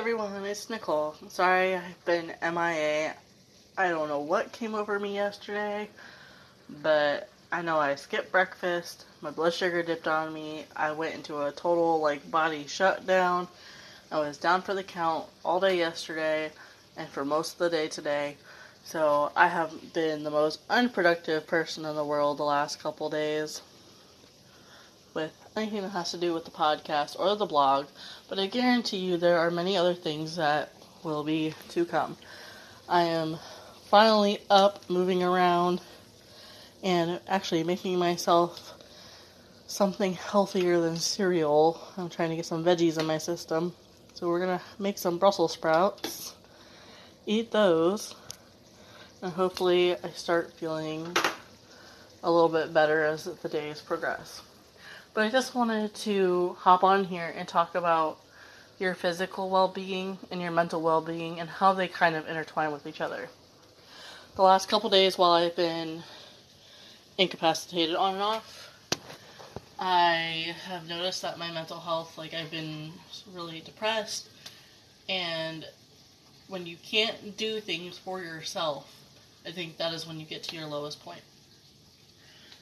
everyone, it's Nicole. Sorry I've been MIA. I don't know what came over me yesterday, but I know I skipped breakfast, my blood sugar dipped on me, I went into a total like body shutdown. I was down for the count all day yesterday and for most of the day today. So I have been the most unproductive person in the world the last couple days with anything that has to do with the podcast or the blog, but I guarantee you there are many other things that will be to come. I am finally up, moving around, and actually making myself something healthier than cereal. I'm trying to get some veggies in my system. So we're gonna make some Brussels sprouts, eat those, and hopefully I start feeling a little bit better as the days progress. But I just wanted to hop on here and talk about your physical well being and your mental well being and how they kind of intertwine with each other. The last couple days while I've been incapacitated on and off, I have noticed that my mental health, like I've been really depressed, and when you can't do things for yourself, I think that is when you get to your lowest point.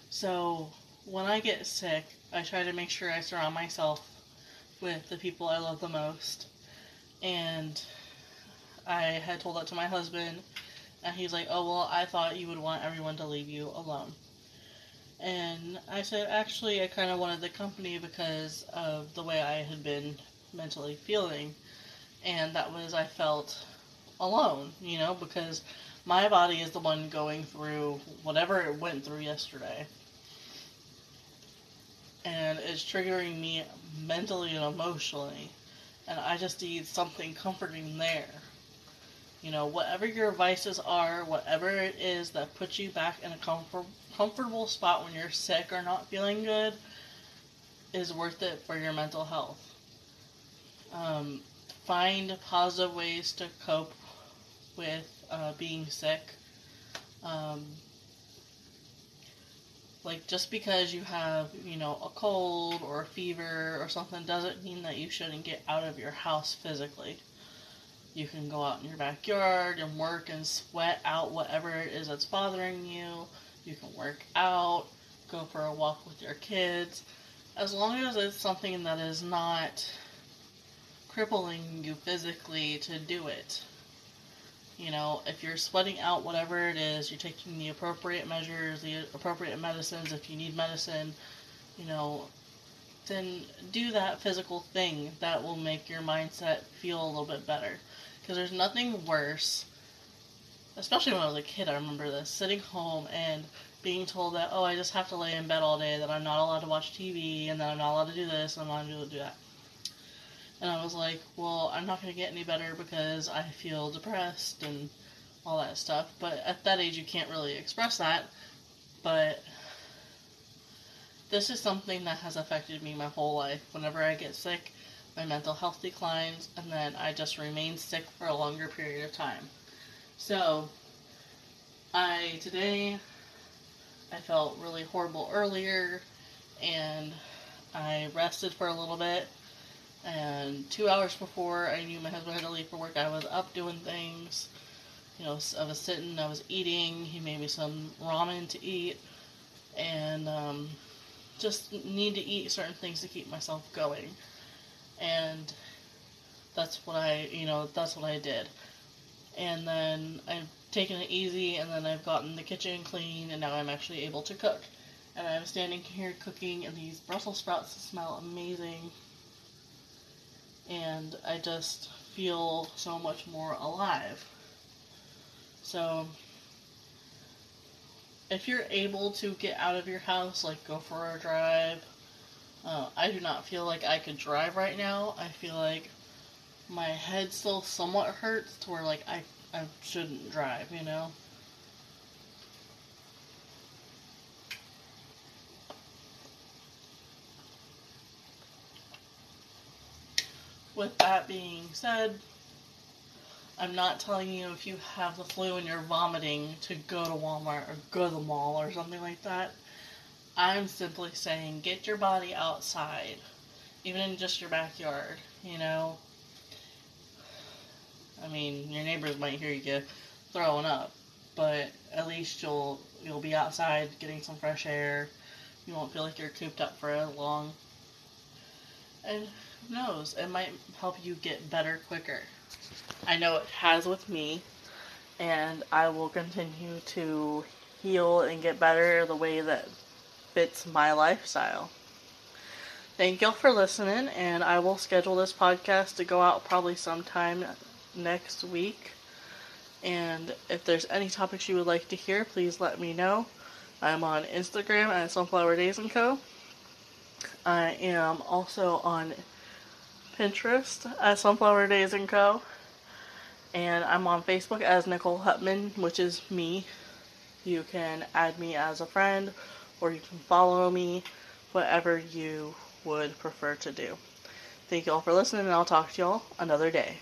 So when I get sick, I try to make sure I surround myself with the people I love the most. And I had told that to my husband, and he's like, Oh, well, I thought you would want everyone to leave you alone. And I said, Actually, I kind of wanted the company because of the way I had been mentally feeling. And that was, I felt alone, you know, because my body is the one going through whatever it went through yesterday and it's triggering me mentally and emotionally. And I just need something comforting there. You know, whatever your vices are, whatever it is that puts you back in a comfort, comfortable spot when you're sick or not feeling good, is worth it for your mental health. Um, find positive ways to cope with uh, being sick. Um, like just because you have, you know, a cold or a fever or something doesn't mean that you shouldn't get out of your house physically. You can go out in your backyard and work and sweat out whatever it is that's bothering you. You can work out, go for a walk with your kids. As long as it's something that is not crippling you physically to do it. You know, if you're sweating out whatever it is, you're taking the appropriate measures, the appropriate medicines, if you need medicine, you know, then do that physical thing that will make your mindset feel a little bit better. Because there's nothing worse, especially when I was a kid, I remember this, sitting home and being told that, oh, I just have to lay in bed all day, that I'm not allowed to watch TV, and that I'm not allowed to do this, and I'm not allowed to do that. And I was like, well, I'm not going to get any better because I feel depressed and all that stuff. But at that age, you can't really express that. But this is something that has affected me my whole life. Whenever I get sick, my mental health declines, and then I just remain sick for a longer period of time. So, I today, I felt really horrible earlier, and I rested for a little bit and two hours before I knew my husband had to leave for work, I was up doing things. You know, I was sitting, I was eating. He made me some ramen to eat, and um, just need to eat certain things to keep myself going. And that's what I, you know, that's what I did. And then I've taken it easy, and then I've gotten the kitchen clean, and now I'm actually able to cook. And I'm standing here cooking, and these Brussels sprouts smell amazing and I just feel so much more alive. So, if you're able to get out of your house, like go for a drive, uh, I do not feel like I could drive right now. I feel like my head still somewhat hurts to where like I I shouldn't drive, you know. With that being said, I'm not telling you if you have the flu and you're vomiting to go to Walmart or go to the mall or something like that. I'm simply saying get your body outside, even in just your backyard, you know. I mean, your neighbors might hear you throwing up, but at least you'll you'll be outside getting some fresh air. You won't feel like you're cooped up for a long. And knows, it might help you get better quicker. I know it has with me, and I will continue to heal and get better the way that fits my lifestyle. Thank y'all for listening, and I will schedule this podcast to go out probably sometime next week. And if there's any topics you would like to hear, please let me know. I'm on Instagram at Sunflower Daze and Co. I am also on Pinterest at Sunflower Daze and Co. And I'm on Facebook as Nicole Hutman, which is me. You can add me as a friend or you can follow me, whatever you would prefer to do. Thank you all for listening, and I'll talk to y'all another day.